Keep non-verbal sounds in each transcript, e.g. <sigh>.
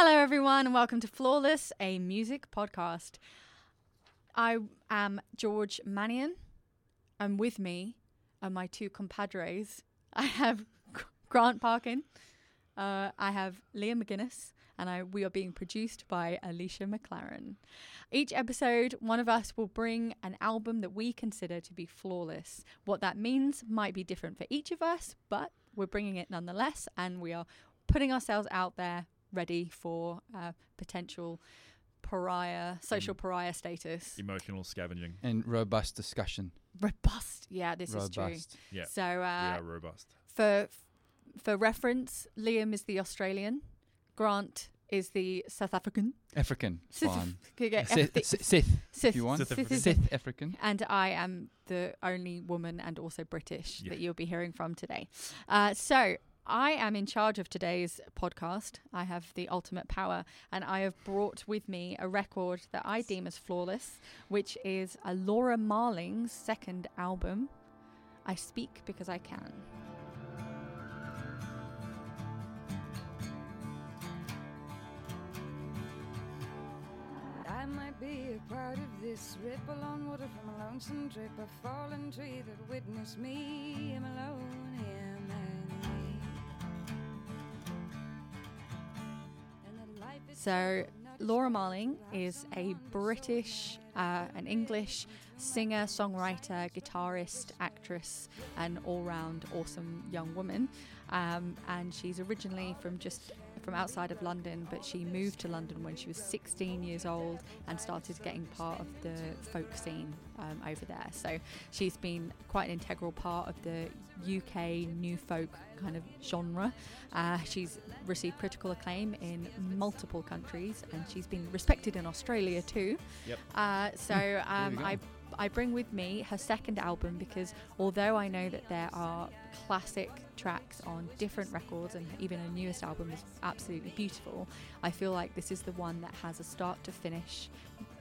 Hello, everyone, and welcome to Flawless, a music podcast. I am George Mannion, and with me are my two compadres. I have Grant Parkin, uh, I have Liam McGuinness, and I, we are being produced by Alicia McLaren. Each episode, one of us will bring an album that we consider to be flawless. What that means might be different for each of us, but we're bringing it nonetheless, and we are putting ourselves out there ready for uh, potential pariah, social Mm. pariah status. Emotional scavenging. and robust discussion. Robust, yeah, this is true. Yeah. So, we uh, are robust. for for reference, Liam is the Australian, Grant is the South African. African. Fine. <laughs> Could get Sith, Sith, Sith, Sith- you want. Sith Sith- African. Sith- Sith African. and I am the only woman and also British Yeah. that you'll be hearing from today. Uh, so I am in charge of today's podcast. I have the ultimate power, and I have brought with me a record that I deem as flawless, which is a Laura Marling's second album. I speak because I can. I might be a part of this ripple on water from a lonesome a fallen tree that witnessed me. I'm alone here, So, Laura Marling is a British, uh, an English singer, songwriter, guitarist, actress, and all-round awesome young woman. Um, and she's originally from just from outside of London, but she moved to London when she was 16 years old and started getting part of the folk scene um, over there. So she's been quite an integral part of the UK new folk kind of genre. Uh, she's received critical acclaim in multiple countries, and she's been respected in Australia too. Yep. Uh, so <laughs> um. I I bring with me her second album because although I know that there are classic tracks on different records and even her newest album is absolutely beautiful, I feel like this is the one that has a start to finish,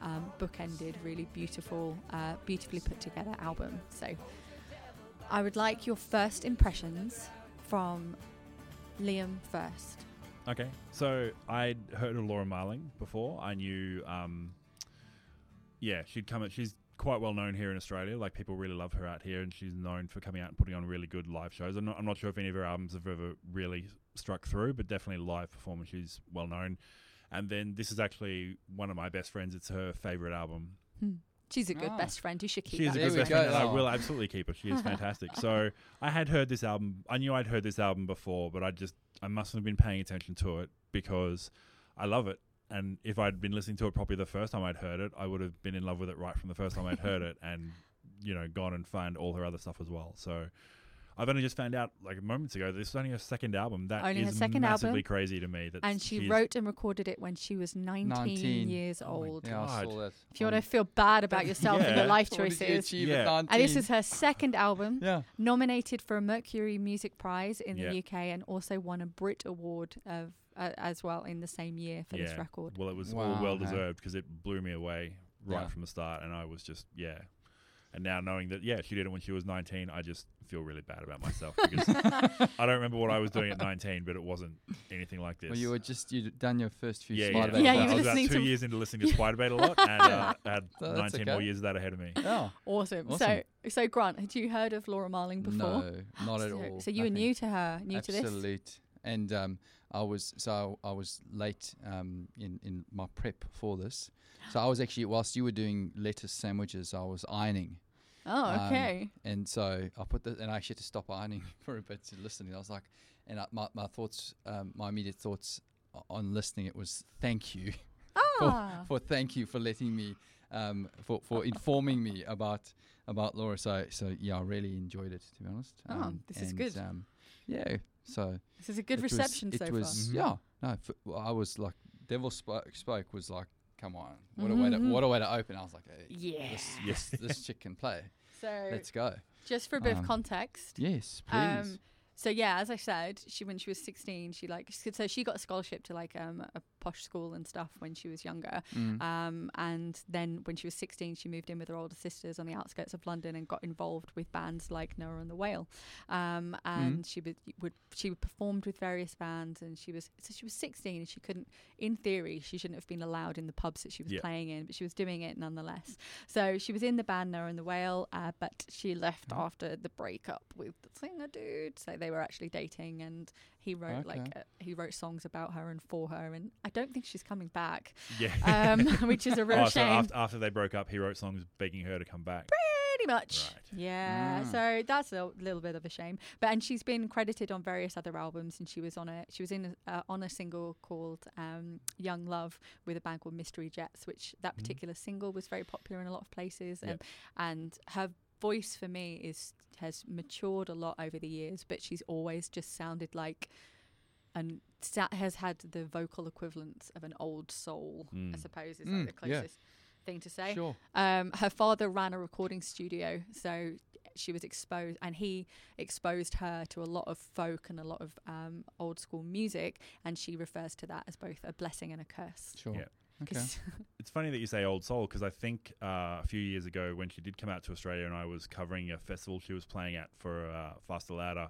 um, bookended, really beautiful, uh, beautifully put together album. So I would like your first impressions from Liam first. Okay. So I'd heard of Laura Marling before. I knew, um, yeah, she'd come. At, she's quite well known here in Australia. Like people really love her out here, and she's known for coming out and putting on really good live shows. I'm not, I'm not sure if any of her albums have ever really struck through, but definitely live performance. She's well known. And then this is actually one of my best friends. It's her favorite album. Hmm. She's a good Ah. best friend. You should keep She is that. a good we best go. friend, and I will absolutely keep her. She is <laughs> fantastic. so I had heard this album. I knew I'd heard this album before, but I just I mustn't have been paying attention to it because I love it. And if I'd been listening to it properly the first time I'd heard it, I would have been in love with it right from the first time I'd heard it, and you know gone and found all her other stuff as well. So. I've only just found out like moments ago. This is only her second album. That is Only her second massively album. crazy to me. That and she she's- wrote and recorded it when she was 19, 19. years Oh my old. Yeah, I saw that. If you want to um, feel bad about yourself and <laughs> Yeah. your life What did you choices. achieve Yeah. 19? And this is her second album, Yeah. nominated for a Mercury Music Prize in Yeah. the UK, and also won a Brit Award of uh, as well in the same year for this record. Well, it was Wow, all well hey. deserved because it blew me away right Yeah. from the start, and I was just yeah. And now knowing that yeah, she did it when she was 19, I just feel really bad about myself <laughs> because I don't remember what I was doing at 19, but it wasn't anything like this. Well, you were just you'd done your first few yeah, Spider yeah. Yeah, I you was were about two years into listening to <laughs> Spiderbait a lot, and uh, <laughs> had So that's 19 more years of that ahead of me. Yeah. Awesome. Awesome. So, so Grant, had you heard of Laura Marling before? No, not at so, all. So you were new to her, new to this. Absolute. And um, I was so I was late um, in in my prep for this. So I was actually whilst you were doing lettuce sandwiches, I was ironing. Oh, Um, okay. And so I put the and I actually had to stop ironing <laughs> for a bit to listen. I was like, and I, my my thoughts, um, my immediate thoughts on listening it was thank you <laughs> ah, for thank you for letting me um, for for informing me about about Laura. So so yeah, I really enjoyed it to be honest. Oh, Um, this is good. Um, yeah, so this is a good it was- reception it so was Mhm. yeah. No, f- well, I was like Devil spoke, spoke was like, come on, what a way to Mhm. what a way to open. I was like, hey. Yeah. this, this this chick can play. <laughs> So, Let's go. just for a bit of um, context, Yes, please. Um, so yeah, as I said, she when she was 16, she like so she got a scholarship to like um, a posh school and stuff when she was younger. Mm. Um, and then when she was 16, she moved in with her older sisters on the outskirts of London and got involved with bands like Noah and the Whale. Um, and she would, would she performed with various bands, and she was so she was 16 and she couldn't, in theory, she shouldn't have been allowed in the pubs that she was Yeah. playing in, but she was doing it nonetheless. So she was in the band Noah and the Whale, uh, but she left Mhm. after the breakup with the singer dude. So they were actually dating, and he wrote like uh, he wrote songs about her and for her. And I don't think she's coming back Yeah. um, <laughs> which is a real oh, so shame. after, after they broke up, he wrote songs begging her to come back. Pretty much. Right. Yeah. Ah. So that's a little bit of a shame. But and she's been credited on various other albums, and she was on a she was in a, uh, on a single called um, "Young Love" with a band called Mystery Jets, which that Mhm. particular single was very popular in a lot of places, Yep. and and her voice for me is has matured a lot over the years, but she's always just sounded like and sa- has had the vocal equivalent of an old soul, I Mm. suppose is Mm, like the yeah. closest thing to say. Sure. Um, her father ran a recording studio, so she was exposed, and he exposed her to a lot of folk and a lot of um, old school music, and she refers to that as both a blessing and a curse. Sure. Yeah. Okay. 'Cause- <laughs> It's funny that you say old soul because I think uh, a few years ago when she did come out to Australia and I was covering a festival she was playing at for uh, Faster Louder,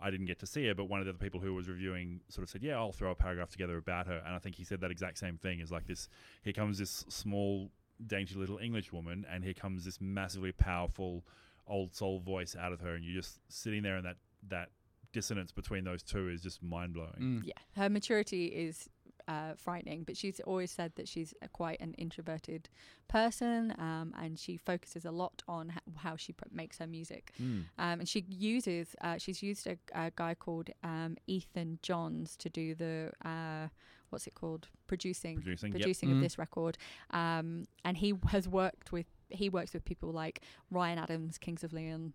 I didn't get to see her, but one of the other people who was reviewing sort of said, "Yeah, I'll throw a paragraph together about her." And I think he said that exact same thing. Is like this: here comes this small, dainty little English woman, and here comes this massively powerful old soul voice out of her, and you're just sitting there, and that that dissonance between those two is just mind blowing. Mm. yeah, her maturity is uh, frightening, but she's always said that she's a quite an introverted person, um, and she focuses a lot on h- how she pr- makes her music. Mm. Um, and she uses, uh, she's used a, a guy called um, Ethan Johns to do the, uh, what's it called, producing, Producing, producing Mhm. of this record. Um, and he has worked with, he works with people like Ryan Adams, Kings of Leon,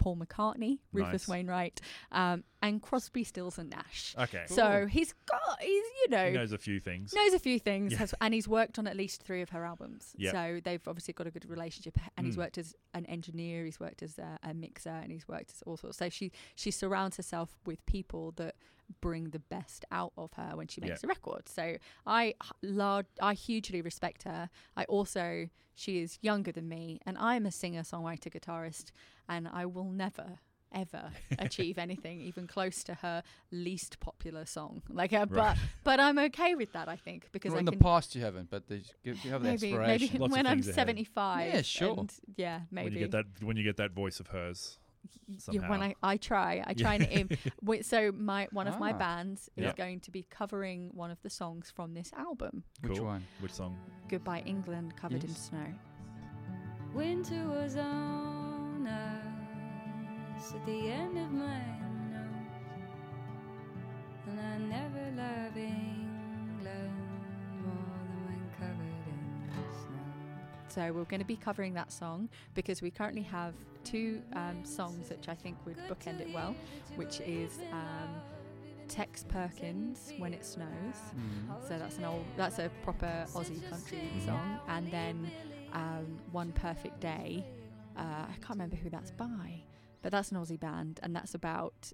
Paul McCartney, Rufus Nice. Wainwright, um, and Crosby, Stills and Nash. Okay, So he's got, he's you know, he knows a few things. knows a few things, Yeah. has, and he's worked on at least three of her albums. Yeah. So they've obviously got a good relationship. And he's Mm. worked as an engineer, he's worked as a, a mixer, and he's worked as all sorts. So she she surrounds herself with people that bring the best out of her when she makes a record. So I lar- I hugely respect her. I also she is younger than me, and I'm a singer songwriter guitarist, and I will never. Ever <laughs> achieve anything even close to her least popular song, like, uh, but Right. but I'm okay with that. I think because Well, I in the past you haven't, but you you have the maybe aspiration. maybe <laughs> Lots of when I'm things ahead. 75. Yeah, sure. and yeah, maybe When you get that, when you get that voice of hers, Y- yeah, when. I, I try, I try and aim. <laughs> wi- so my one of my Ah. bands is Yeah. going to be covering one of the songs from this album, Cool. Which one? which song? "Goodbye England," covered in snow. Winter was on us at the end of my nose, and I never love England more than when covered in snow. So we're going to be covering that song because we currently have two um, songs which I think would bookend it well, which is um, Tex Perkins "When It Snows." Mm. So that's an old, that's a proper Aussie country song, and then um, "One Perfect Day." Uh, I can't remember who that's by, but that's an Aussie band, and that's about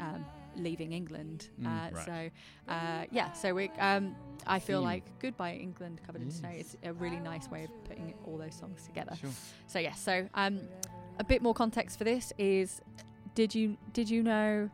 um, leaving England. Mm, uh, right. So uh, yeah, so we, um, I feel Theme. like "Goodbye England" covered in snow is a really nice way of putting all those songs together. Sure. So yeah, so um, a bit more context for this is: did you did you know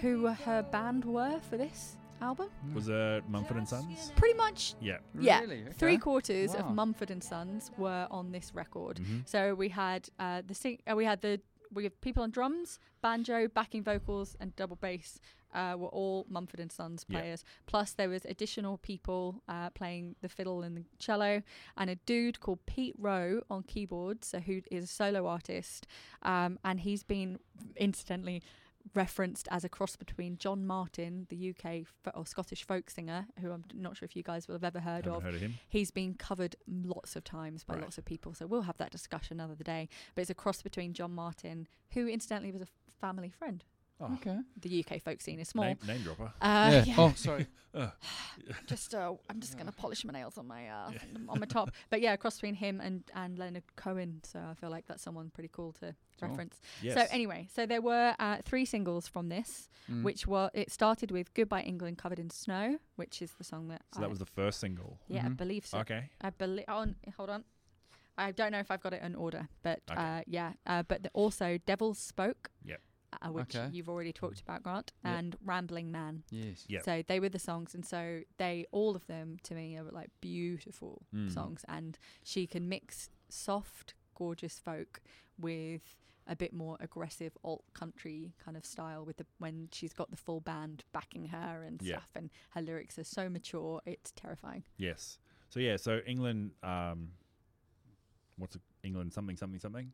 who her band were for this album? Was it Mumford and Sons? Pretty much Yeah. Yeah, Really? Okay. three quarters Wow. of Mumford and Sons were on this record. hmm So we had uh, the sing- uh, we had the we had people on drums, banjo, backing vocals, and double bass. Uh, were all Mumford and Sons Yeah. players. Plus, there was additional people uh, playing the fiddle and the cello, and a dude called Pete Roe on keyboards, so who is a solo artist, um, and he's been incidentally referenced as a cross between John Martyn, the UK fo- or Scottish folk singer, who I'm not sure if you guys will have ever heard Haven't of, heard of him. He's been covered lots of times by Right. lots of people, so we'll have that discussion another day. But it's a cross between John Martyn, who incidentally was a family friend Oh, Okay. The UK folk scene is small. name, name dropper. Uh, yeah. yeah. Oh, sorry. <laughs> <sighs> just uh, I'm just gonna polish my nails on my uh, Yeah. <laughs> on my top. But yeah, cross between him and and Leonard Cohen. So I feel like that's someone pretty cool to Cool. reference. Yes. So anyway, so there were uh, three singles from this, Mm. which were it started with "Goodbye England" covered in snow, which is the song that so I, that was the first single. yeah I Mhm. believe so. Okay. I believe. Oh, hold on. I don't know if I've got it in order, but Okay. uh, yeah. Uh, but the, also "Devils Spoke," Yep. Uh, which Okay. you've already talked about, Grant, Yep. and "Rambling Man." Yes. Yep. So they were the songs, and so they all of them to me are like beautiful Mm. songs, and she can mix soft, gorgeous folk with a bit more aggressive alt country kind of style with the when she's got the full band backing her and Yeah. stuff, and her lyrics are so mature, it's terrifying. Yes. So yeah. So England. Um, what's it? England something something something.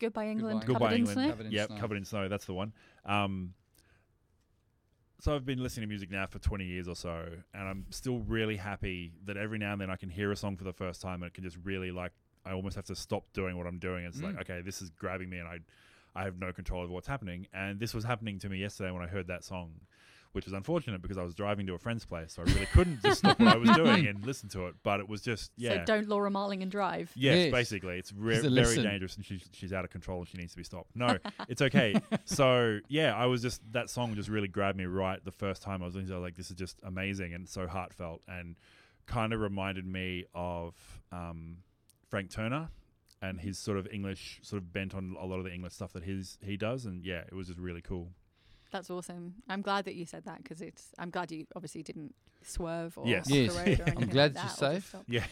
Goodbye England, Goodbye covered Goodbye in England. snow. Covered in yep, snow. covered in snow. That's the one. Um, so I've been listening to music now for 20 years or so, and I'm still really happy that every now and then I can hear a song for the first time, and it can just really like I almost have to stop doing what I'm doing. It's like Mm. okay, this is grabbing me, and I I have no control over what's happening. And this was happening to me yesterday when I heard that song. Which was unfortunate because I was driving to a friend's place, so I really couldn't just stop what I was doing <laughs> and listen to it. But it was just, yeah, So don't Laura Marling and drive. Yes, Yes. basically, it's re- very listen. dangerous, and she's she's out of control, and she needs to be stopped. No, it's okay. <laughs> So yeah, I was just that song just really grabbed me right the first time I was listening. to it. I was like, this is just amazing and so heartfelt, and kind of reminded me of um, Frank Turner and his sort of English, sort of bent on a lot of the English stuff that his he does, and yeah, it was just really cool. That's awesome. I'm glad that you said that because it's. I'm glad you obviously didn't swerve or Yes. off Yes. the road or <laughs> I'm glad like you're that, safe. Yeah.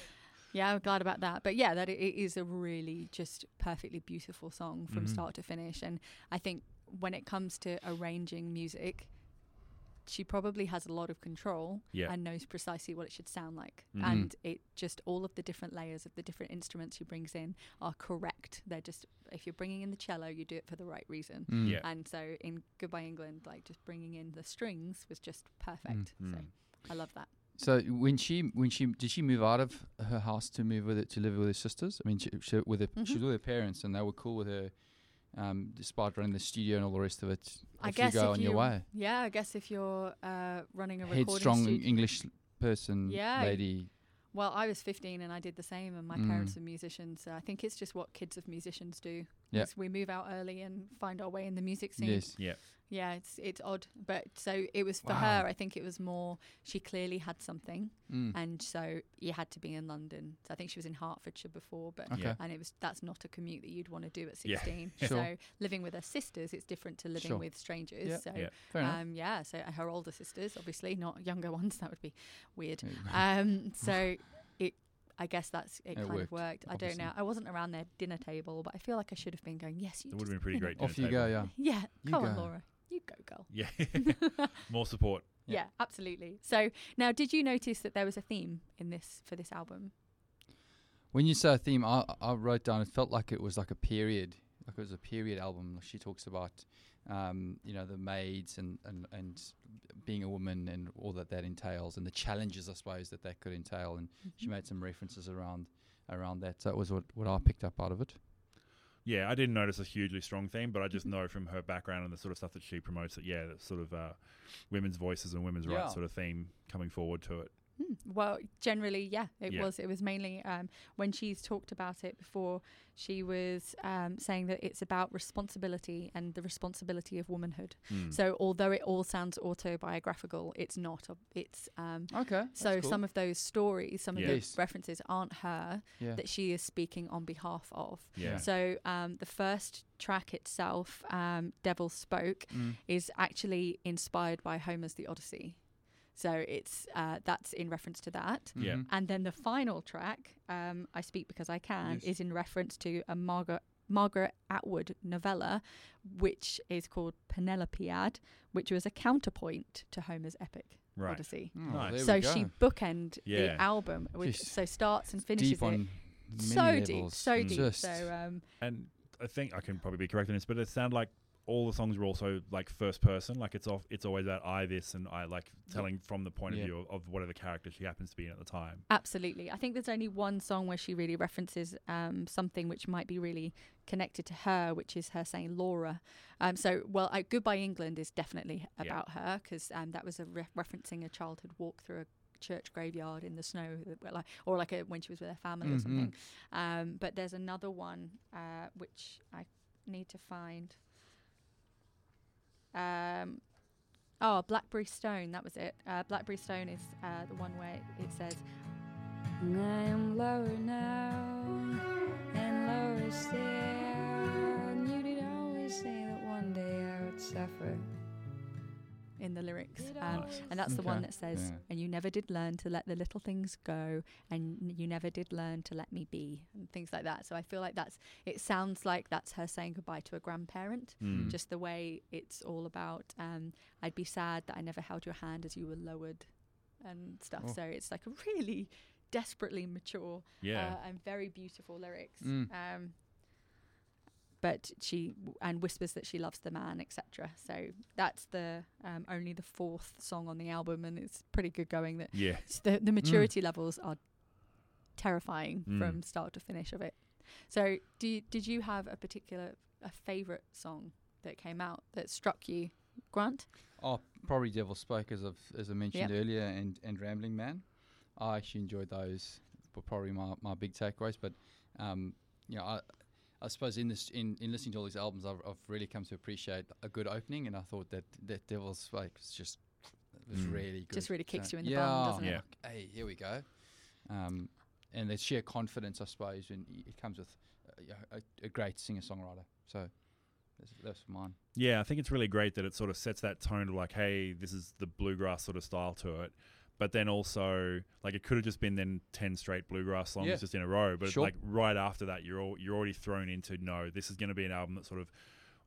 Yeah, I'm glad about that. But yeah, that it, it is a really just perfectly beautiful song from Mhm. start to finish. And I think when it comes to arranging music, she probably has a lot of control Yeah. and knows precisely what it should sound like. Mhm. And it just all of the different layers of the different instruments she brings in are correct. They're just if you're bringing in the cello, you do it for the right reason. Mm. Yeah. And so in Goodbye England, like just bringing in the strings was just perfect. So Mm. I love that. So when she when she did she move out of her house to move with it to live with her sisters? I mean, she, she with her, she Mhm. was with her parents, and they were cool with her, um, despite running the studio and all the rest of it. I Off guess you go on you, your way. Yeah, I guess if you're uh, running a recording Headstrong. English person, Yeah. lady. Well, I was 15 and I did the same, and my Mm. parents are musicians. So I think it's just what kids of musicians do. Yeah. is We move out early and find our way in the music scene. Yes. Yeah. Yeah, it's it's odd, but so it was for Wow. her. I think it was more she clearly had something, Mm. and so you had to be in London. So I think she was in Hertfordshire before, but Okay. And it was that's not a commute that you'd want to do at sixteen. Yeah. 16. <laughs> Sure. So living with her sisters, it's different to living Sure. with strangers. Yeah. So Yeah. Fair enough. um, yeah, so her older sisters, obviously not younger <laughs> ones. That would be weird. Um, so it, <laughs> I guess that's it. It kind worked, of worked. I don't know. I wasn't around their dinner table, but I feel like I should have been going. Yes, you. It would have been pretty great. Off dinner you go, yeah. Yeah, You come on. Laura. You go, girl. Yeah. <laughs> More support. Yeah. Yeah. absolutely. So now, did you notice that there was a theme in this for this album? When you say a theme, I, I wrote down. It felt like it was like a period, like it was a period album. She talks about, um, you know, the maids and, and and being a woman and all that that entails, and the challenges, I suppose, that that could entail. And she Mm-hmm. made some references around around that. So that was what what I picked up out of it. Yeah, I didn't notice a hugely strong theme, but I just Mhm. know from her background and the sort of stuff that she promotes that yeah, that sort of uh, women's voices and women's Yeah. rights sort of theme coming forward to it. Hmm. Well, generally, yeah, it Yeah. was. It was mainly um, when she's talked about it before. She was um, saying that it's about responsibility and the responsibility of womanhood. Mm. So, although it all sounds autobiographical, it's not. A, it's um, Okay. so some of those stories, some of Yeah. the references aren't her yeah. that she is speaking on behalf of. yeah. So, um, the first track itself, um, "Devil Spoke," Mm. is actually inspired by Homer's The Odyssey. So it's uh, that's in reference to that. Yeah. Mhm. And then the final track, um, "I Speak Because I Can," Yes. is in reference to a Margaret Margaret Atwood novella, which is called Penelopiad, which was a counterpoint to Homer's epic right. Odyssey. Oh, Nice. So she bookend Yeah. the album, which Jeez. so starts and finishes deep it on many so deep, so deep. Just So um, And I think I can probably be correct in this, but it sounded like all the songs were also like first person. Like it's off. It's always about I this and I like telling from the point Yeah. of view of, of whatever character she happens to be in at the time. Absolutely. I think there's only one song where she really references um, something which might be really connected to her, which is her saying Laura. Um, so, well, I, Goodbye England is definitely Yeah. about her because um, that was a re- referencing a childhood walk through a church graveyard in the snow, like, or like a, when she was with her family or Mhm. something. Um, but there's another one uh, which I need to find. Um, oh, Blackberry Stone. That was it. Uh, Blackberry Stone is uh, the one where it says, I am lower now and lower still. And you did always say that one day I would suffer. In the lyrics. Um, and that's the one that says, Yeah. and you never did learn to let the little things go, and you never did learn to let me be, and things like that. So I feel like that's, it sounds like that's her saying goodbye to a grandparent. Mm. Just the way it's all about, um, I'd be sad that I never held your hand as you were lowered and stuff. Oh. So it's like a really desperately mature yeah. uh, and very beautiful lyrics. Mm. Um, but she and whispers that she loves the man, etc. So that's the um, only the fourth song on the album, and it's pretty good going. That yeah. s- the the maturity levels are terrifying Mm. from start to finish of it. So do you, did you have a particular a favorite song that came out that struck you, Grant? Oh, probably Devil Spoke as I've, as I mentioned earlier, and and Rambling Man. I actually enjoyed those. Were probably my, my big takeaways. But um, you know, I I suppose in this in, in listening to all these albums, I've, I've really come to appreciate a good opening, and I thought that that Devil Spoke was just it was Mm. really good. Just really kicks So- you in the yeah, bum, doesn't it? I'm Hey, here we go. Um, and the sheer confidence, I suppose, and it comes with uh, yeah, a, a great singer songwriter. So that's, that's mine. Yeah, I think it's really great that it sort of sets that tone of like, hey, this is the bluegrass sort of style to it. But then also, like, it could have just been then ten straight bluegrass songs Yeah. just in a row. But Sure. like right after that, you're all, you're already thrown into no, this is going to be an album that sort of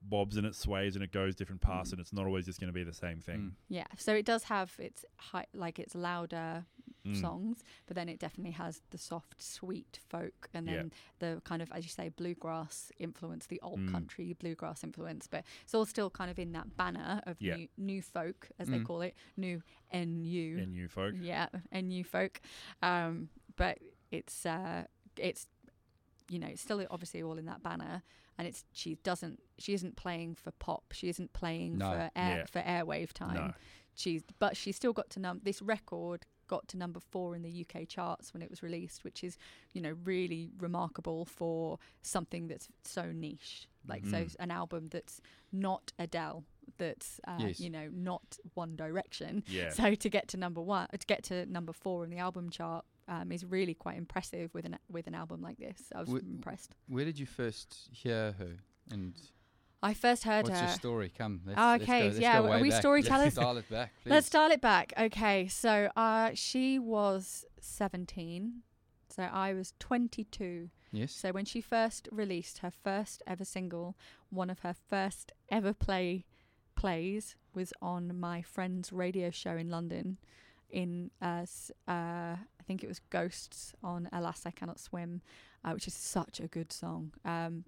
bobs and it sways and it goes different paths, Mm. and it's not always just going to be the same thing. Mm. Yeah. So it does have its high, like its louder Mm. songs, but then it definitely has the soft, sweet folk, and Yeah. then the kind of, as you say, bluegrass influence, the old Mm. country bluegrass influence. But it's all still kind of in that banner of Yeah. new, new folk, as they Mm. call it, new NU. And you folk, Yeah, NU folk. Um, but it's uh, it's you know it's still obviously all in that banner, and it's she doesn't she isn't playing for pop, she isn't playing No. for air Yeah. for airwave time no, she's but she still got to num this record got to number four in the UK charts when it was released, which is you know really remarkable for something that's so niche, like so Mhm. an album that's not Adele, that's uh, Yes. you know not One Direction. yeah, <laughs> So to get to number one, to get to number four in the album chart. Um, is really quite impressive with an with an album like this. I was Wi- impressed. Where did you first hear her? And I first heard what's her. your story? Come, let's, Oh, let's okay, go, let's yeah, go are we back. storytellers? Let's dial it back, please. Let's dial it back. Okay, so uh, she was 17, so I was 22. yes. So when she first released her first ever single, one of her first ever play plays was on my friend's radio show in London. In uh, uh, I think it was Ghosts on Alas I Cannot Swim, uh, which is such a good song. Um,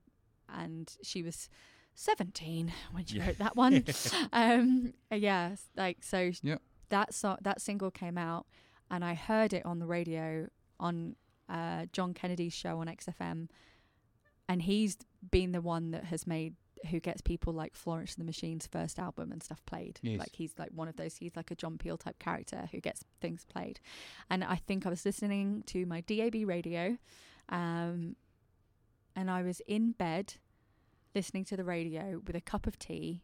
and she was 17 when she Yeah. wrote that one. <laughs> um, uh, yeah, like so. Yep. That so- that single came out, and I heard it on the radio on uh, John Kennedy's show on XFM, and he's been the one that has made who gets people like Florence and the Machine's first album and stuff played. Yes. Like he's like one of those. He's like a John Peel type character who gets things played, and I think I was listening to my DAB radio, um, and I was in bed listening to the radio with a cup of tea,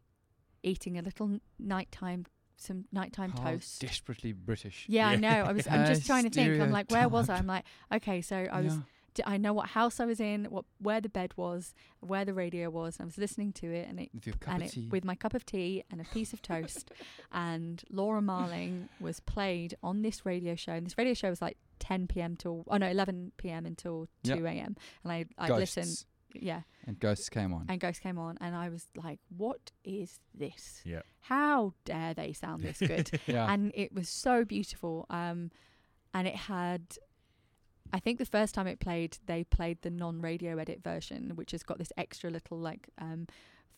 eating a little nighttime some nighttime How toast. desperately British. Yeah, I know. I was. I'm just <laughs> trying to think. I'm like, where was I? I'm like, okay, so I was. Yeah. I know what house I was in, what where the bed was, where the radio was. And I was listening to it, and it with and of it tea. with my cup of tea and a piece of toast. <laughs> and Laura Marling was played on this radio show, and this radio show was like 10 p.m. till oh no 11 p.m. until 2 Yep. a.m. And I I Ghosts. listened, yeah, and ghosts came on. and ghosts came on, and I was like, what is this? Yep. How dare they sound this good? <laughs> yeah. and it was so beautiful. Um, and it had, I think the first time it played, they played the non-radio edit version, which has got this extra little like um,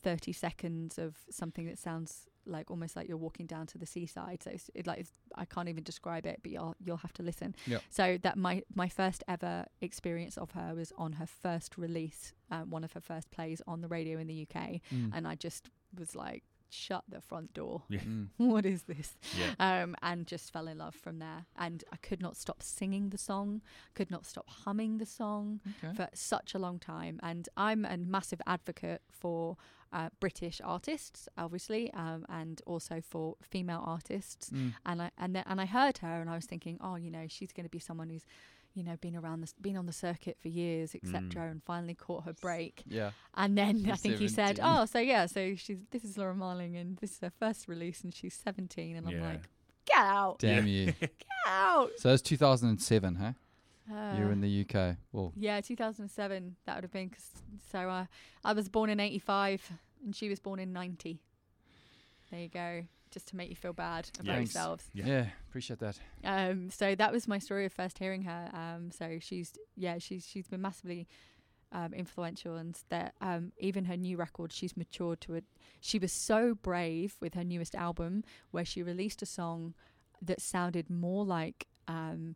30 seconds of something that sounds like almost like you're walking down to the seaside. So it's it like it's, I can't even describe it, but you'll you'll have to listen. Yep. So that my my first ever experience of her was on her first release, um, one of her first plays on the radio in the UK, Mm. and I just was like, shut the front door. Yeah. Mm. <laughs> what is this? Yeah. um, and just fell in love from there. And I could not stop singing the song, could not stop humming the song Okay. for such a long time. And I'm a massive advocate for uh, British artists, obviously, um, and also for female artists. Mm. And I and then, and I heard her, and I was thinking, oh, you know, she's going to be someone who's, you know, been around this, been on the circuit for years, etc., Mm. and finally caught her break. Yeah. And then I She's think he said, "Oh, so yeah, so she's this is Laura Marling, and this is her first release, and she's 17." And I'm like, "Get out, Damn you. <laughs> get out!" So that's 2007, huh? You're Uh, in the UK. Well, yeah, 2007. That would have been 'cause so. Uh, I was born in 85, and she was born in 90. There you go. Just to make you feel bad about Thanks. yourselves. Yeah. yeah. appreciate that. Um, so that was my story of first hearing her. Um, so she's yeah, she's she's been massively um, influential, and that um, even her new record, she's matured to it. She was so brave with her newest album, where she released a song that sounded more like um,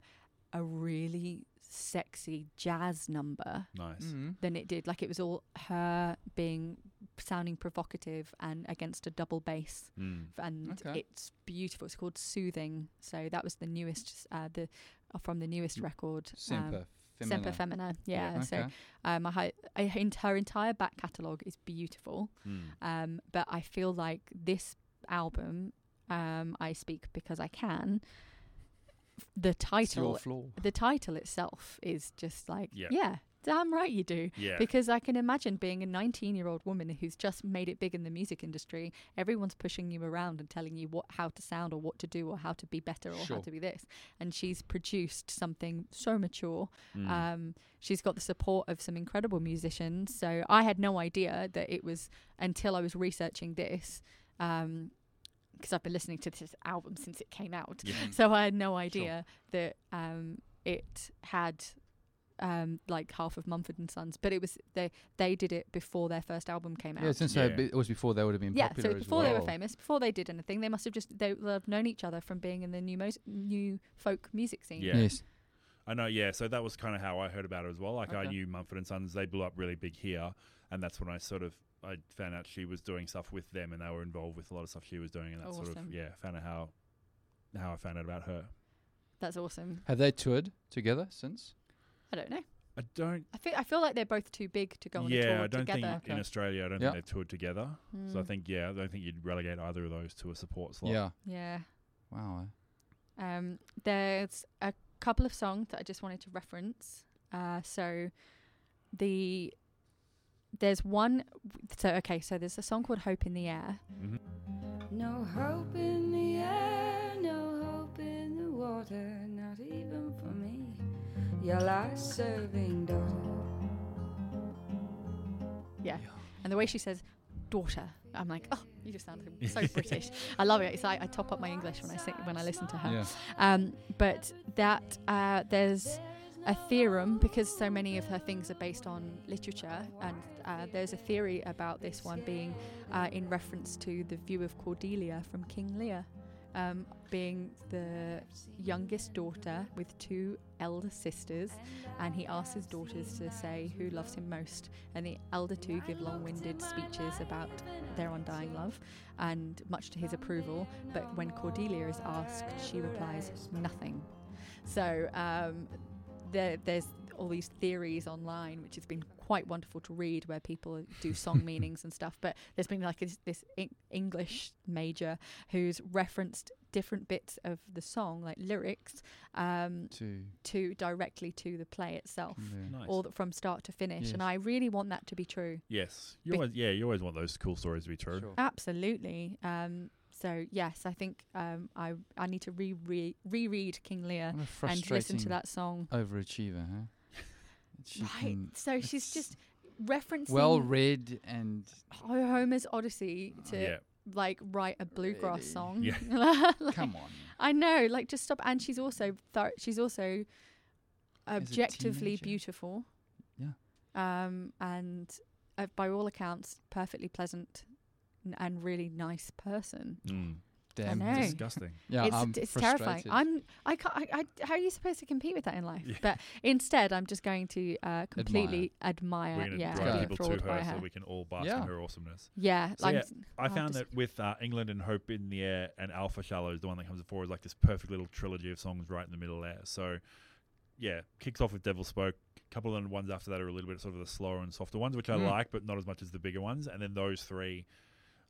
a really sexy jazz number Nice. Mm. than it did. Like it was all her being sounding provocative and against a double bass Mm. and Okay. it's beautiful. It's called Soothing. So that was the newest, uh, the uh, from the newest Mm. record. Semper. um, Semper Femina. Yeah. Okay. So um, I, I, in- her entire back catalogue is beautiful. Mm. Um, but I feel like this album, um, I speak because I can. f- The It's title, your flaw. the title itself is just like, Yeah. yeah, damn right you do. Yeah. Because I can imagine being a 19 year old woman who's just made it big in the music industry. Everyone's pushing you around and telling you what how to sound or what to do or how to be better or how to be this. And she's produced something so mature. Mm. Um, she's got the support of some incredible musicians. So I had no idea that it was until I was researching this. Um, because I've been listening to this album since it came out. yeah. <laughs> So I had no idea that um, it had um, like half of Mumford and Sons, but it was they they did it before their first album came out. Yeah, since they- Yeah. it was before they would have been Yeah, popular so as before well. they were famous, before they did anything, they must have just they will have known each other from being in the new mo- new folk music scene. Yeah. Yes. I know, yeah. So that was kind of how I heard about it as well. Like I knew Mumford and Sons; they blew up really big here, and that's when I sort of I found out she was doing stuff with them, and they were involved with a lot of stuff she was doing, and that sort of Awesome. yeah, found out how how I found out about her. That's awesome. Have they toured together since? I don't know. I don't. I feel I feel like they're both too big to go on a yeah, tour I don't together. think in Australia, I don't Yeah. think they've toured together. So I Mm, think yeah, I don't think you'd relegate either of those to a support slot. Yeah. yeah. Wow. Um, there's a couple of songs that I just wanted to reference. Uh, so the there's one. So okay, so there's a song called "Hope in the Air." hmm No hope in the air, no hope in the water, not even for me, your last serving daughter. Yeah, and the way she says "daughter," I'm like, oh, you just sound <laughs> so British. I love it. It's like I top up my English when I sing when I listen to her. Yeah. Um, but that uh, there's a theorem because so many of her things are based on literature, and uh, there's a theory about this one being uh, in reference to the view of Cordelia from King Lear, um, being the youngest daughter with two elder sisters, and he asks his daughters to say who loves him most, and the elder two give long-winded speeches about their undying love, and much to his approval. But when Cordelia is asked, she replies nothing. So um, there, there's all these theories online, which has been quite wonderful to read, where people do song meanings and stuff. But there's been like this, this English major who's referenced different bits of the song, like lyrics, um, To to directly to the play itself, yeah. Nice. all th- from start to finish. Yes. And I really want that to be true. yes, you Be- always yeah, you always want those cool stories to be true. Sure. Absolutely. Um, so yes, I think um, I I need to re re reread King Lear What a and frustrating listen to that song. overachiever, huh? She right. can- So she's just referencing well read and Ho- Homer's Odyssey to Yeah, like write a bluegrass Really? song. Yeah. <laughs> Like, come on. I know, like just stop. And she's also thor- she's also objectively beautiful. Yeah. Um, and uh, by all accounts, perfectly pleasant n- and really nice person. Mm. Damn. know. Disgusting. Yeah, it's I'm it's terrifying. I'm I can't. I, I, how are you supposed to compete with that in life? Yeah. But instead, I'm just going to uh, completely admire. We're going to yeah, drive people to by her so we can all bask Yeah. in her awesomeness. yeah, So I'm yeah, s- I I'll found that with uh, England and Hope in the Air and Alpha Shallows, the one that comes before, is like this perfect little trilogy of songs right in the middle there. So, yeah, kicks off with Devil Spoke. A couple of the ones after that are a little bit sort of the slower and softer ones, which I Mm. like, but not as much as the bigger ones. And then those three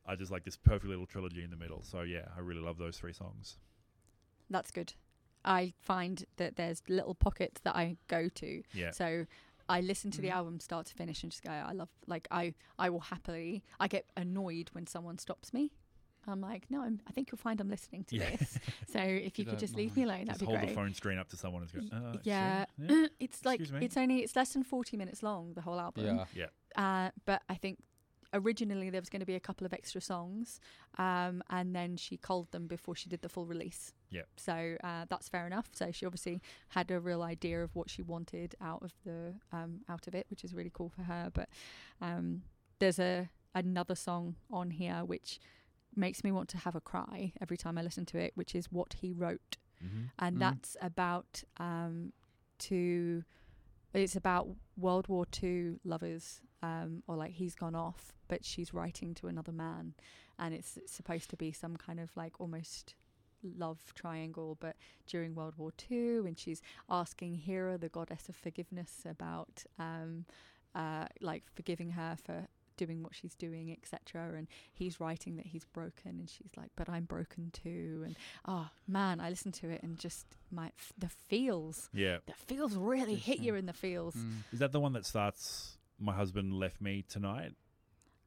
are just like this perfect little trilogy in the middle. So, yeah, I really love those three songs. that's good. I find that there's little pockets that I go to. Yeah. So I listen to the Mhm. album start to finish and just go, I love, like, I, I will happily, I get annoyed when someone stops me. I'm like, no, I'm, I think you'll find I'm listening to Yeah. this. So <laughs> if you You could just don't leave me alone, that'd be hold great. the phone screen up to someone and Y- go, uh, yeah. excuse- <clears throat> it's like, it's only, it's less than 40 minutes long, the whole album. yeah. Uh, but I think originally there was going to be a couple of extra songs, um, and then she culled them before she did the full release. Yep. So uh, that's fair enough. So she obviously had a real idea of what she wanted out of the um, out of it, which is really cool for her. But um, there's a another song on here which makes me want to have a cry every time I listen to it, which is what he wrote Mhm. and Mm. that's about um, to it's about World War Two lovers, um, or like he's gone off, but she's writing to another man, and it's, it's supposed to be some kind of like almost love triangle, but during World War Two, and she's asking Hera, the goddess of forgiveness, about um, uh, like forgiving her for doing what she's doing, etc. And he's writing that he's broken, and she's like, "But I'm broken too." And oh man, I listened to it and just my f- the feels, Yeah. the feels really hit you in the feels. Mm. Is that the one that starts, My Husband Left Me Tonight?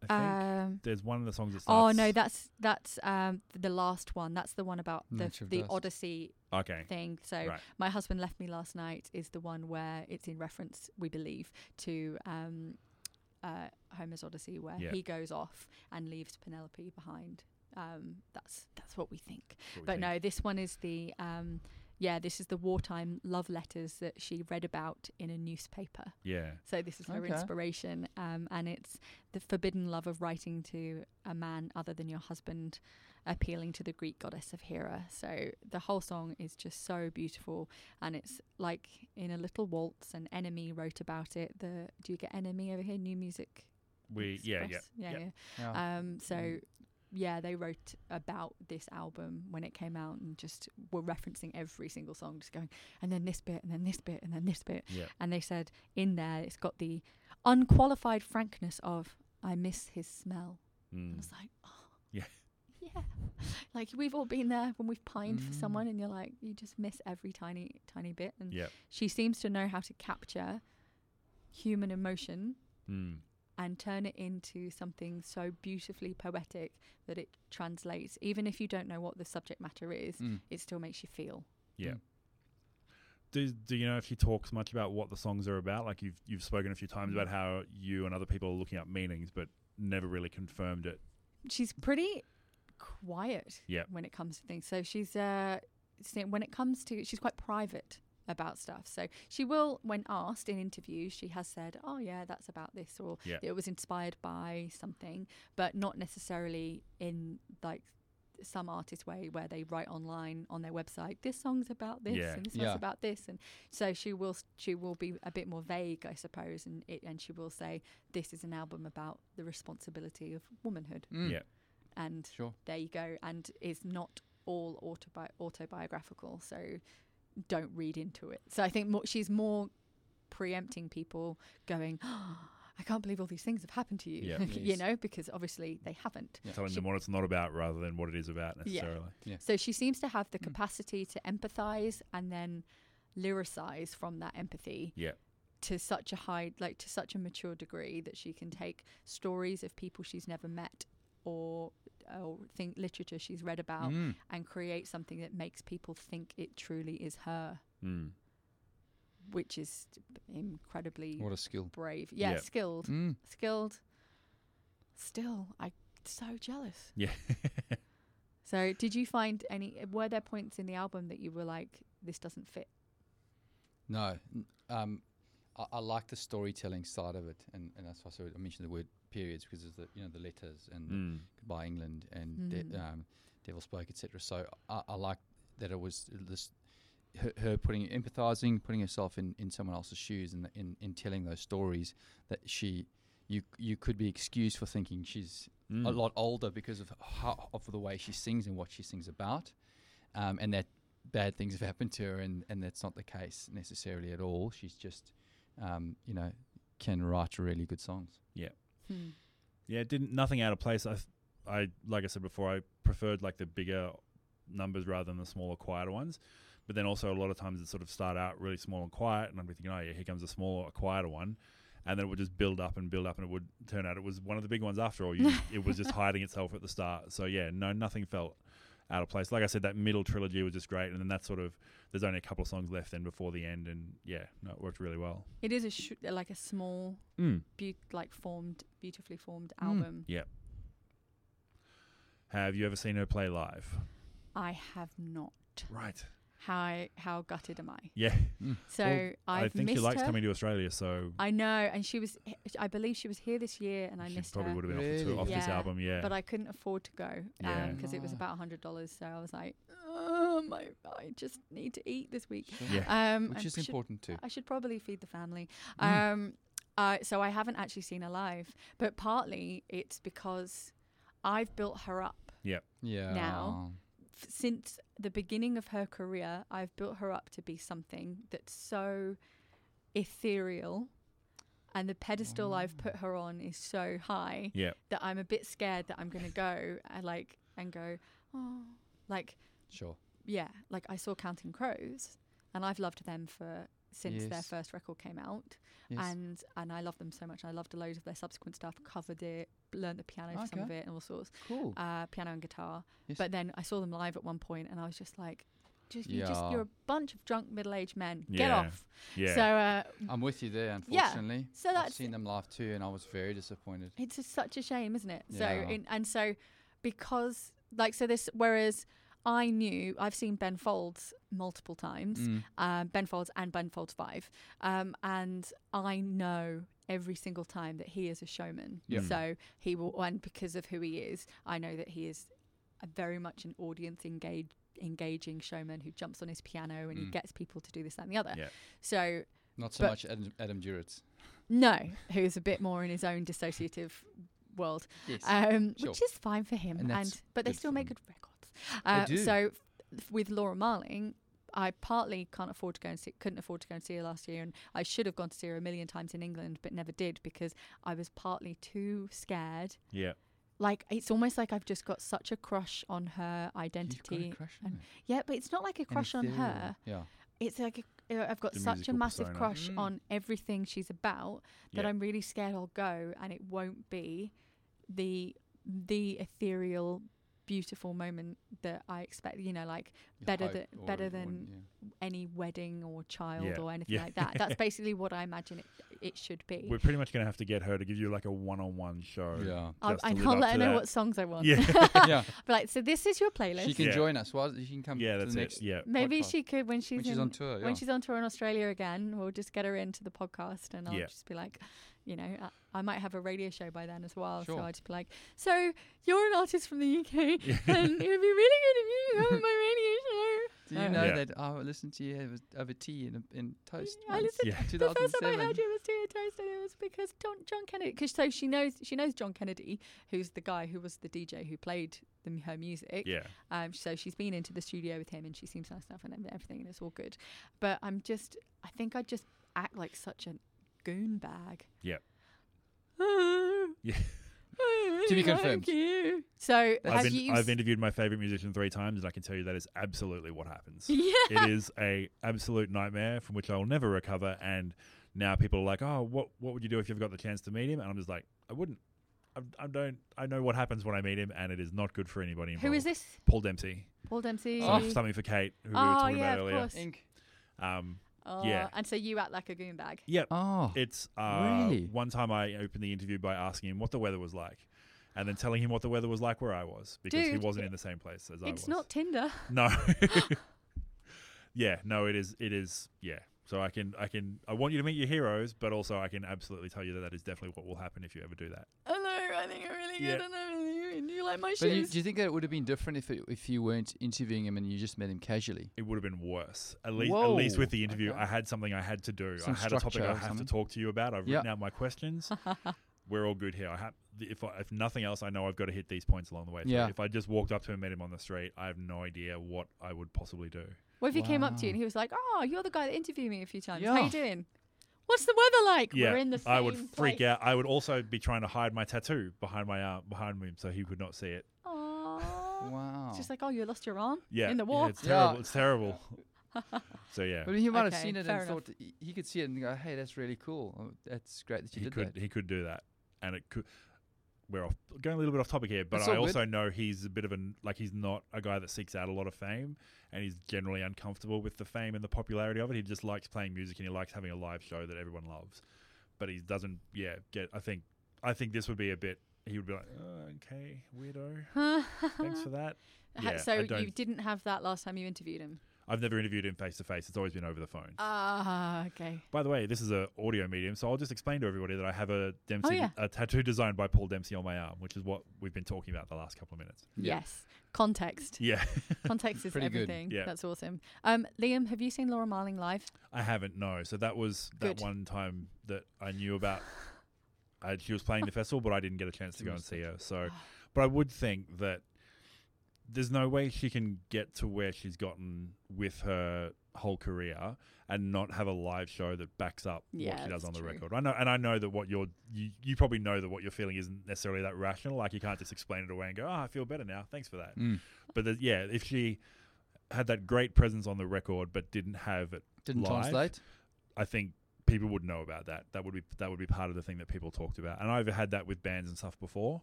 I think. Um, There's one of the songs that oh no, that's that's um the last one. That's the one about the Nature the Dust. Odyssey Okay. thing. So Right. my husband left me last night is the one where it's in reference, we believe, to um, uh, Homer's Odyssey, where Yeah. he goes off and leaves Penelope behind. Um, that's that's what we think. What we But think. no, this one is the um, yeah, this is the wartime love letters that she read about in a newspaper. Yeah. So this is her Okay. inspiration, um, and it's the forbidden love of writing to a man other than your husband, appealing to the Greek goddess of Hera. So the whole song is just so beautiful, and it's like in a little waltz. And NME wrote about it. The do you get NME over here? New music. We yeah yeah yeah, yeah. yeah. Yeah. Um, so Mm. Yeah, they wrote about this album when it came out and just were referencing every single song, just going, and then this bit, and then this bit, and then this bit. yeah. And they said in there it's got the unqualified frankness of I miss his smell. And I Mm. was like, oh, Yeah. <laughs> yeah. Like we've all been there when we've pined for Mm. someone, and you're like, you just miss every tiny, tiny bit. And Yeah. she seems to know how to capture human emotion Mm. And turn it into something so beautifully poetic that it translates. Even if you don't know what the subject matter is, Mm. it still makes you feel. Yeah. Mm. Do, do you know if she talks much about what the songs are about? Like you've you've spoken a few times about how you and other people are looking up meanings, but never really confirmed it. She's pretty quiet Yep. when it comes to things. So she's uh, when it comes to she's quite private about stuff. So she will, when asked in interviews, she has said, "Oh yeah, that's about this," or Yeah. "It was inspired by something," but not necessarily in like some artist way where they write online on their website this song's about this Yeah. and this Yeah. song's about this and so she will she will be a bit more vague i suppose and it and she will say this is an album about the responsibility of womanhood Mm. Yeah. and Sure. there you go and is not all autobi- autobiographical so don't read into it so i think more, she's more preempting people going oh, <gasps> i can't believe all these things have happened to you Yeah. <laughs> you know because obviously they haven't Yeah. Telling She- them what it's not about rather than what it is about Yeah. necessarily. so she seems to have the Mm. capacity to empathize and then lyricize from that empathy Yeah. to such a high like to such a mature degree that she can take stories of people she's never met or or think literature she's read about Mm. and create something that makes people think it truly is her Mm. which is incredibly What a skill. brave yeah, skilled Mm. skilled still i so jealous Yeah. <laughs> so did you find any were there points in the album that you were like this doesn't fit No. Um, I, I like the storytelling side of it, and, and that's why I, sort of- I mentioned the word periods because of the you know the letters and the Mm. Goodbye England and De- Mm. um, Devil Spoke, etc. So I, I like that it was this her, her putting empathizing, putting herself in, in someone else's shoes, and in, in telling those stories that she you you could be excused for thinking she's a Mm. lot older because of how of the way she sings and what she sings about, um, and that bad things have happened to her, and, and that's not the case necessarily at all. She's just um, you know can write really good songs. Hmm. Yeah, it didn't nothing out of place. I, I like I said before, I preferred like the bigger numbers rather than the smaller, quieter ones. But then also a lot of times it sort of start out really small and quiet, and I'd be thinking, oh yeah, here comes a smaller, quieter one, and then it would just build up and build up, and it would turn out it was one of the big ones after all. You, <laughs> it was just hiding itself at the start. So yeah, no, nothing felt out of place. Like I said, that middle trilogy was just great, and then that sort of there's only a couple of songs left then before the end, and yeah, no, it worked really well. It is a sh- like a small, Mm. beau- like formed, beautifully formed Mm. album. Have you ever seen her play live? I have not. Right. How how gutted am I? Yeah. So Well, I've I think missed she likes her. coming to Australia, so I know, and she was. I believe she was here this year, and I she missed probably her. would have been off, the tour, Really? off this album. Yeah. But I couldn't afford to go Yeah. because it was Ah. about hundred dollars. So I was like, oh, my, I just need to eat this week. Sure. yeah. Um, Which is should- important too. I should probably feed the family. Mm. Um, uh, so I haven't actually seen her live, but partly it's because I've built her up Yep. Yeah. now- F- since the beginning of her career. I've built her up to be something that's so ethereal, and the pedestal I've mm. put her on is so high Yeah. that I'm a bit scared that I'm going to go and like and go, oh, like Sure. yeah, like I saw Counting Crows, and I've loved them for since their first record came out, Yes. and and I love them so much. I loved a load of their subsequent stuff, covered it, learned the piano for some of it, and all sorts, cool. uh, piano and guitar. Yes. But then I saw them live at one point, and I was just like, just you just you're a bunch of drunk middle aged men. Get off. Yeah. So uh, I'm with you there. Unfortunately, Yeah, Unfortunately, so I've seen them live too, and I was very disappointed. it's just such a shame, isn't it? So Yeah. in, and so because like so this whereas I knew I've seen Ben Folds multiple times. Mm. um, Ben Folds and Ben Folds 5. Um, and I know every single time that he is a showman. Yeah. So he will, and because of who he is, I know that he is a very much an audience engaged. Engaging showman who jumps on his piano and he Mm. gets people to do this, that, and the other. Yeah. So, Not so But- much Adam, Adam Duritz. no, who's a bit more in his own dissociative world, Yes. um, Sure. which is fine for him. And And, but they still make good records. Uh. So f- with Laura Marling, I partly can't afford to go and see, couldn't afford to go and see her last year, and I should have gone to see her a million times in England, but never did because I was partly too scared. yeah. Like it's almost like I've just got such a crush on her You've got a identity. crush and-. Yeah, but it's not like a crush on her. Yeah. It's like a, uh, I've got The such a massive persona. crush Mm. on everything she's about that Yeah. I'm really scared I'll go and it won't be the the ethereal beautiful moment that I expect you know like You Better hope than- better than- yeah. any wedding or child Yeah. or anything Yeah. like that <laughs> that's basically what I imagine it it should be We're pretty much going to have to get her to give you like a one-on-one show. Yeah. I'll, just to and I'll let her to know what songs I want Yeah. <laughs> <laughs> yeah. but like so this is your playlist She can join us. Well, she can come. yeah, that's it. Yeah. maybe podcast. she could when she's, when she's on tour. When she's on tour in Australia again, we'll just get her into the podcast and I'll just be like, you know, I, I might have a radio show by then as well. So I'd just be like, so you're an artist from the UK <laughs> and it would be really good if you come on my radio show. <laughs> Do you know Yeah. that I listened to you over, over tea in, a, in toast? I listened- Yeah. The first time I heard you was Tia Toast and it was because John, John Kennedy, because so she knows, she knows John Kennedy, who's the guy who was the DJ who played the, her music. Yeah. Um, so she's been into the studio with him, and she seems nice enough, and everything, and it's all good. But I'm just, I think I just act like such a goon bag. Yep. yeah. <laughs> To be confirmed. So I've, have in, you? I've interviewed my favorite musician three times, and I can tell you that is absolutely what happens. <laughs> yeah. it is a absolute nightmare from which I will never recover. And now people are like, "Oh, what what would you do if you've got the chance to meet him?" And I'm just like, I wouldn't. I, I don't. I know what happens when I meet him, and it is not good for anybody. Involved. Who is this? Paul Dempsey. Paul Dempsey. Oh. Something- Something for Kate, who we were Oh, talking yeah, about of earlier. course. Ink. Um, Oh, yeah. And so you act like a goon bag. yep. Oh. It's uh, Really? one time I opened the interview by asking him what the weather was like, and then telling him what the weather was like where I was because he wasn't in the same place as I was. It's not Tinder. <laughs> No. <laughs> yeah, no, it is. It is. Yeah, So I can, I can, I want you to meet your heroes, but also I can absolutely tell you that that is definitely what will happen if you ever do that. Hello, I think I'm really Yeah. good. I know you, do you like my But you, shoes? do you think that it would have been different if it, if you weren't interviewing him and you just met him casually? It would have been worse. At least, at least with the interview, Okay. I had something I had to do. Some I had a topic I or have to talk to you about. I've Yeah. written out my questions. <laughs> We're all good here. I have, if I, if nothing else, I know I've got to hit these points along the way. through. Yeah. If I just walked up to him and met him on the street, I have no idea what I would possibly do. what if he came up to you and he was like, "Oh, you're the guy that interviewed me a few times. How Yeah. you doing? What's the weather like? Yeah, We're in the same I would freak place." out. I would also be trying to hide my tattoo behind my arm, behind him, so he could not see it. Aww. <laughs> Wow. It's just like, oh, you lost your arm Yeah, in the yeah, war. it's Yeah. terrible. It's terrible. <laughs> so yeah, but he might have Okay, seen it fair and thought he- he could see it and go, "Hey, that's really cool. Oh, that's great that you he did could that." he could do that, and it could. We're off going a little bit off topic here, but I all good. also know he's a bit of an like he's not a guy that seeks out a lot of fame, and he's generally uncomfortable with the fame and the popularity of it. He just likes playing music and he likes having a live show that everyone loves, but he doesn't. Yeah, get. I think I think this would be a bit. He would be like, oh, okay, weirdo. <laughs> Thanks for that. Yeah, so you didn't have that last time you interviewed him. I've never interviewed him face to face. It's always been over the phone. Ah, okay. By the way, this is an audio medium, so I'll just explain to everybody that I have a Dempsey, Oh, yeah. a tattoo designed by Paul Dempsey on my arm, which is what we've been talking about the last couple of minutes. Yeah. Yes. Context. Yeah, <laughs> Context is Pretty good. everything. Yeah. That's awesome. Um, Liam, have you seen Laura Marling live? I haven't. No, so that was that Good. one time that I knew about. <laughs> I, she was playing the festival, but I didn't get a chance to go and see her. So, but I would think that there's no way she can get to where she's gotten with her whole career and not have a live show that backs up Yeah, what she does on the true. record. I know, and I know that what you're, you, you probably know that what you're feeling isn't necessarily that rational. Like you can't just explain it away and go, "Oh, I feel better now. Thanks for that." Mm. But the, yeah, if she had that great presence on the record but didn't have it Didn't live, translate. I think people would know about that. That would be that would be part of the thing that people talked about. And I've had that with bands and stuff before.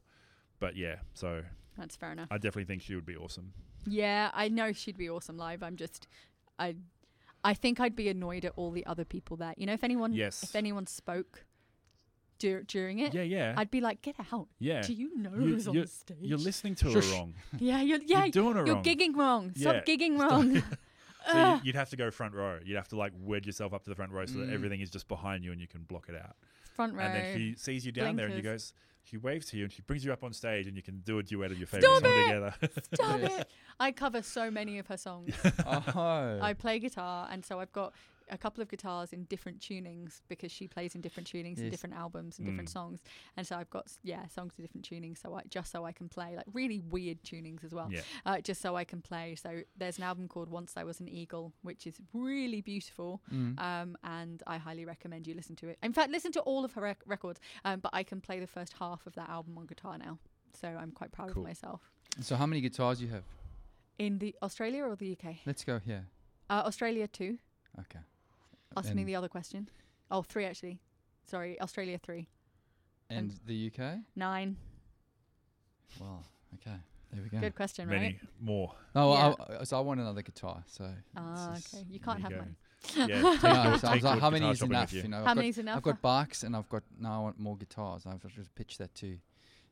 But yeah, so That's fair enough. I definitely think she would be awesome. Yeah, I know she'd be awesome live. I'm just, I, I think I'd be annoyed at all the other people that you know. If anyone, Yes. if anyone spoke dur- during it, Yeah, yeah, I'd be like, get out. yeah. Do you know You- who's on the stage? You're listening to her wrong. <laughs> yeah, you're, yeah, you're doing wrong. you're wrong. gigging wrong. Stop Yeah, gigging wrong. <laughs> So you- <laughs> you'd have to go front row. You'd have to like wedge yourself up to the front row so that Mm. everything is just behind you and you can block it out. Front row. And then she sees you down there and you goes, she waves to you and she brings you up on stage and you can do a duet of your Stop favorite song it! together. Stop <laughs> it! I cover so many of her songs. <laughs> oh. I play guitar, and so I've got a couple of guitars in different tunings because she plays in different tunings and Yes. different albums and different Mm. songs. And so I've got s- yeah songs in different tunings. So I just so I can play like really weird tunings as well. yeah. Uh, just so I can play. So there's an album called Once I Was an Eagle, which is really beautiful. Mm. Um, and I highly recommend you listen to it. In fact, listen to all of her rec- records. Um, but I can play the first half of that album on guitar now, so I'm quite proud Cool. of myself. So how many guitars do you have? In the Australia or the UK? Let's go here. Uh, Australia two. Okay. Ask me the other question. Oh, three actually. Sorry, Australia three. And the UK? Nine. Well, okay. There we go. Good question, Many right? more. No, Yeah. I, so I want another guitar. So Ah, okay. You can't have you mine. Yeah, <laughs> take Yeah, so I was like, how many is enough? you. You know, How I've got, many's enough? I've got bikes and I've got now I want more guitars. I've just pitched that to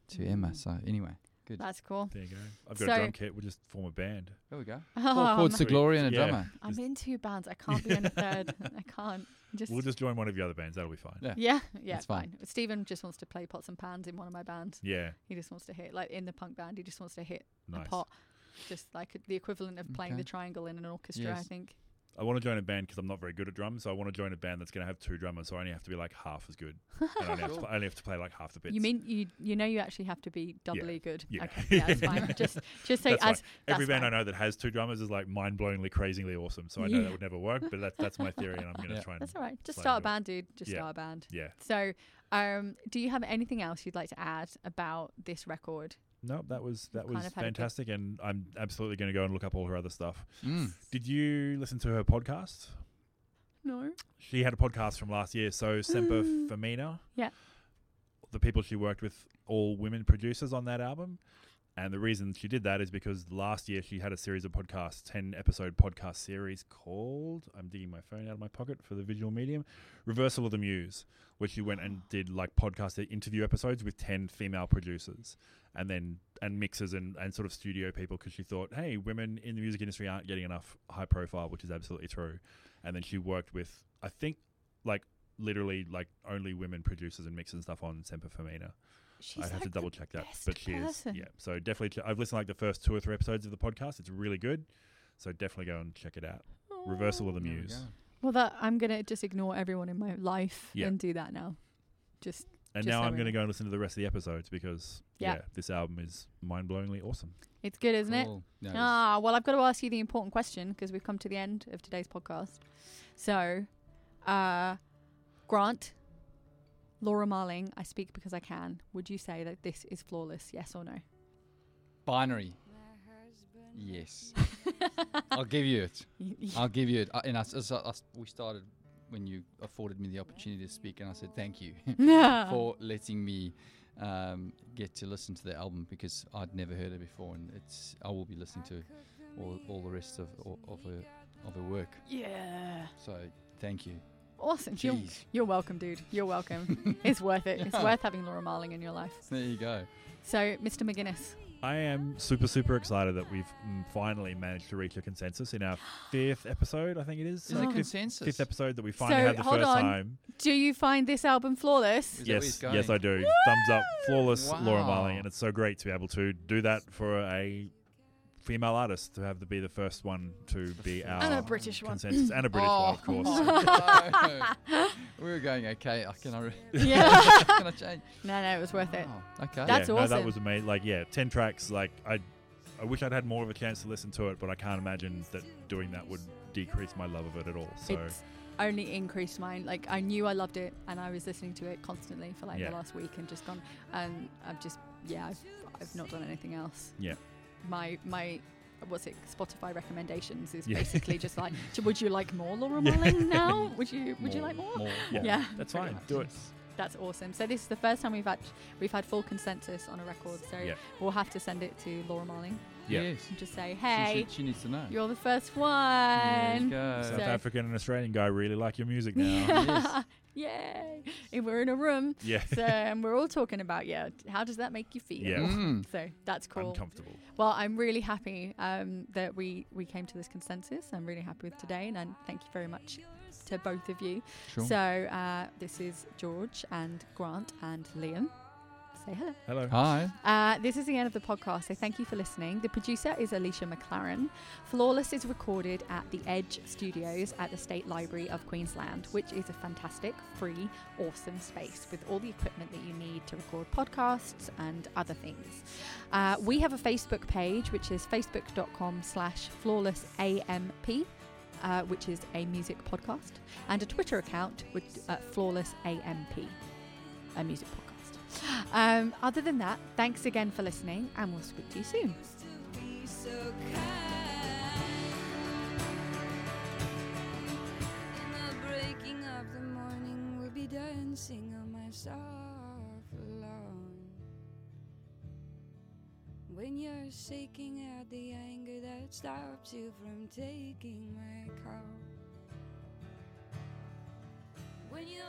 to Emma. Mm. So anyway, good. That's cool. There you go. I've got So- a drum kit. We'll just form a band. There we go. <laughs> Oh, Four chords to glory and a Yeah. drummer. I'm Just- in two bands. I can't be in a third. <laughs> I can't. Just We'll just join one of your other bands. That'll be fine. Yeah. yeah, yeah, That's fine. fine. Stephen just wants to play pots and pans in one of my bands. Yeah. He just wants to hit like in the punk band. He just wants to hit Nice. a pot, just like the equivalent of playing Okay. the triangle in an orchestra. I think. I want to join a band because I'm not very good at drums. So I want to join a band that's going to have two drummers. So I only have to be like half as good. <laughs> and I only, have to, I only have to play like half the bits. You mean you you know you actually have to be doubly good? Yeah. Okay, yeah, that's fine. <laughs> Just just say That's fine. as Every band fine. I know that has two drummers is like mind-blowingly, crazily awesome. So I know Yeah. that would never work, but that's that's my theory, and I'm going <laughs> to Yeah. try and. That's all right. Just start a band, dude. Just Yeah. start a band. Yeah. So, um, do you have anything else you'd like to add about this record? No, that was that We've kind was of had good- fantastic, and I'm absolutely going to go and look up all her other stuff. Mm. Did you listen to her podcast? No. She had a podcast from last year. So Semper Femina. Yeah. The people she worked with, all women producers on that album. And the reason she did that is because last year she had a series of podcasts, 10 episode podcast series called, I'm digging my phone out of my pocket for the visual medium, Reversal of the Muse, where she went and <gasps> did like podcast interview episodes with 10 female producers. And then and mixers and, and sort of studio people because she thought, hey, women in the music industry aren't getting enough high profile, which is absolutely true. And then she worked with, I think, like literally like only women producers and mixers and stuff on Semper Femina. She's I'd have to like the double check that, but she person. is. Yeah, so definitely, ch- I've listened to like the first two or three episodes of the podcast. It's really good. So definitely go and check it out. Reversal of the There we Muse. Well, that I'm gonna just ignore everyone in my life Yeah. and do that now. Just And Just now so I'm going to go and listen to the rest of the episodes because Yeah. yeah, this album is mind-blowingly awesome. it's good, isn't it? Cool. No, it's- Ah, well, I've got to ask you the important question because we've come to the end of today's podcast. So, uh, Grant, Laura Marling, I speak because I can. Would you say that this is flawless? Yes or no? Binary. Yes. <laughs> I'll give you it. <laughs> I'll give you it. Uh, and I, I we started when you afforded me the opportunity to speak, and I said thank you <laughs> for letting me um, get to listen to the album because I'd never heard it before, and it's I will be listening to all, all the rest of of of her of her work. yeah. So thank you. Awesome. You're, you're welcome, dude. You're welcome. <laughs> it's worth it. It's worth having Laura Marling in your life. there you go. So, Mr. McGuinness. I am super, super excited that we've finally managed to reach a consensus in our fifth episode. I think it is. Is Oh. it Fifth, consensus? fifth episode that we finally So, had the hold first on. time. Do you find this album flawless? Is that where he's Yes, yes, I do. Thumbs up, flawless Laura Marling, and it's so great to be able to do that for a female artist to have to be the first one to be our And a British one. consensus and a British oh, one, of oh, course. no. <laughs> <laughs> we were going okay. I can I re- <laughs> Yeah. can I change? no, no, it was worth it. Oh, okay. That's yeah, No, that was amazing. Like, yeah, ten tracks. Like, I, I wish I'd had more of a chance to listen to it, but I can't imagine that doing that would decrease my love of it at all. So, It's only increased mine. Like I knew I loved it, and I was listening to it constantly for like Yeah. the last week, and just gone. And I've just yeah, I've, I've not done anything else. Yeah. My my. What's it? Spotify recommendations is Yeah. basically just like, <laughs> would you like more Laura Yeah. Marling <laughs> now? Would you Would you like more? Yeah. Yeah, that's fine. much. Do it. That's awesome. So this is the first time we've had we've had full consensus on a record. So we'll have to send it to Laura Marling Yeah. Yes. and just say, "Hey, should- she needs to know. you're the first There you one." go. South So- African and Australian guy really like your music now. <laughs> Yes. <laughs> Yay! And we're in a room, yeah. so and we're all talking about yeah. How does that make you feel? Yeah. Mm. So that's cool. Uncomfortable. Well, I'm really happy um, that we we came to this consensus. I'm really happy with today, and, and thank you very much to both of you. Sure. So uh, this is George and Grant and Liam. Say hello. Hello. Hi. Uh, this is the end of the podcast, so thank you for listening. The producer is Alicia McLaren. Flawless is recorded at the Edge Studios at the State Library of Queensland, which is a fantastic, free, awesome space with all the equipment that you need to record podcasts and other things. Uh, we have a Facebook page, which is facebook.com slash flawlessamp. Uh, which is a music podcast, and a Twitter account with uh, flawless AMP, a music podcast. Um, other than that, thanks again for listening, and we'll speak to you soon. to be so kind. In the breaking of the morning, we'll be dancing on. When you're shaking out the anger that stops you from taking my call. When you're.